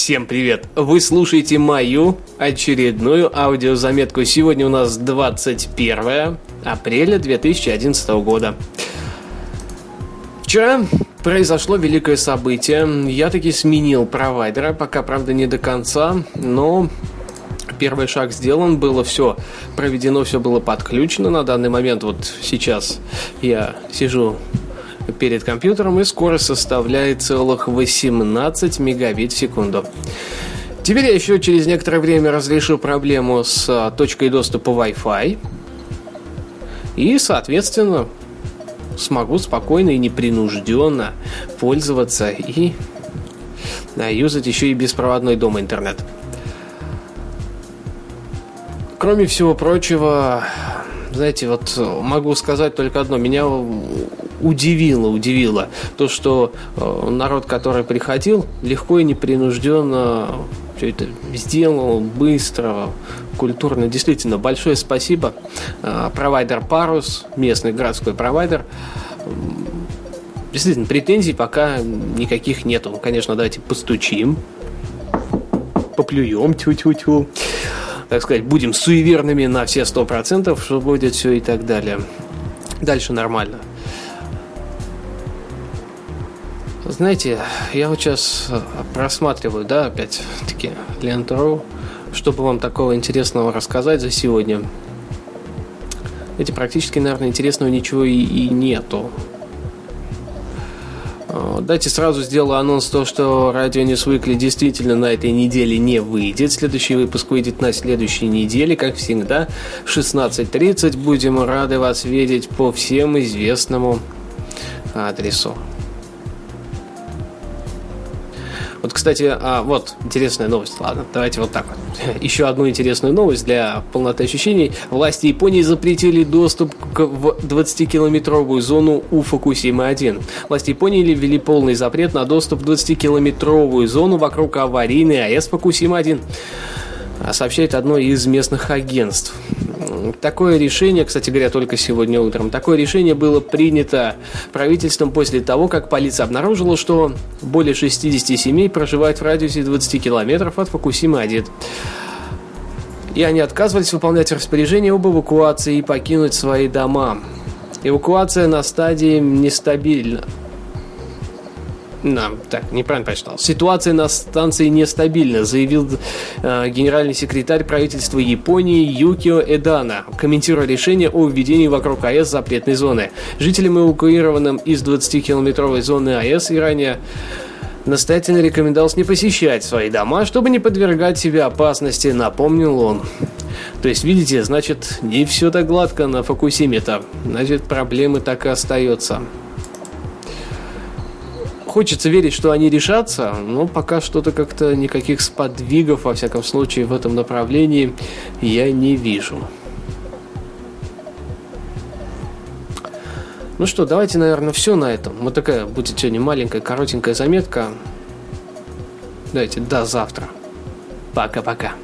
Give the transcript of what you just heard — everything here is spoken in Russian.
Всем привет! Вы слушаете мою очередную аудиозаметку. Сегодня у нас 21 апреля 2011 года. Вчера произошло великое событие. Я таки сменил провайдера, пока, правда, не до конца, но первый шаг сделан, было все проведено, все было подключено. На данный момент, вот сейчас я сижу перед компьютером и скорость составляет целых 18 мегабит в секунду. Теперь я еще через некоторое время разрешу проблему с а, точкой доступа Wi-Fi. И, соответственно, смогу спокойно и непринужденно пользоваться и да, юзать еще и беспроводной дом интернет. Кроме всего прочего, знаете, вот могу сказать только одно. Меня удивило, удивило то, что э, народ, который приходил, легко и непринужденно все это сделал, быстро, культурно. Действительно, большое спасибо. Э, провайдер Парус, местный городской провайдер. Действительно, претензий пока никаких нету. Конечно, давайте постучим, поплюем, тю-тю-тю. Так сказать, будем суеверными на все сто процентов, что будет все и так далее. Дальше нормально. Знаете, я вот сейчас э, просматриваю, да, опять-таки, ленту.ру, чтобы вам такого интересного рассказать за сегодня. Эти практически, наверное, интересного ничего и, и нету. Э, дайте сразу сделаю анонс то, что радио News Weekly действительно на этой неделе не выйдет. Следующий выпуск выйдет на следующей неделе, как всегда, 16.30. Будем рады вас видеть по всем известному адресу. Вот, кстати, а, вот интересная новость. Ладно, давайте вот так вот. Еще одну интересную новость для полноты ощущений. Власти Японии запретили доступ к 20-километровую зону у Фукусимы-1. Власти Японии ввели полный запрет на доступ в 20-километровую зону вокруг аварийной АЭС Фукусима-1 сообщает одно из местных агентств. Такое решение, кстати говоря, только сегодня утром, такое решение было принято правительством после того, как полиция обнаружила, что более 60 семей проживают в радиусе 20 километров от Фукусимы-1. И они отказывались выполнять распоряжение об эвакуации и покинуть свои дома. Эвакуация на стадии нестабильна. Да, так, неправильно прочитал. Ситуация на станции нестабильна, заявил э, генеральный секретарь правительства Японии Юкио Эдана, комментируя решение о введении вокруг АЭС запретной зоны. Жителям, эвакуированным из 20-километровой зоны АЭС и ранее настоятельно рекомендовалось не посещать свои дома, чтобы не подвергать себя опасности, напомнил он. То есть, видите, значит, не все так гладко на Фокусиме-то. Значит, проблемы так и остаются. Хочется верить, что они решатся, но пока что-то как-то никаких сподвигов, во всяком случае, в этом направлении я не вижу. Ну что, давайте, наверное, все на этом. Вот такая будет сегодня маленькая, коротенькая заметка. Давайте, до завтра. Пока-пока.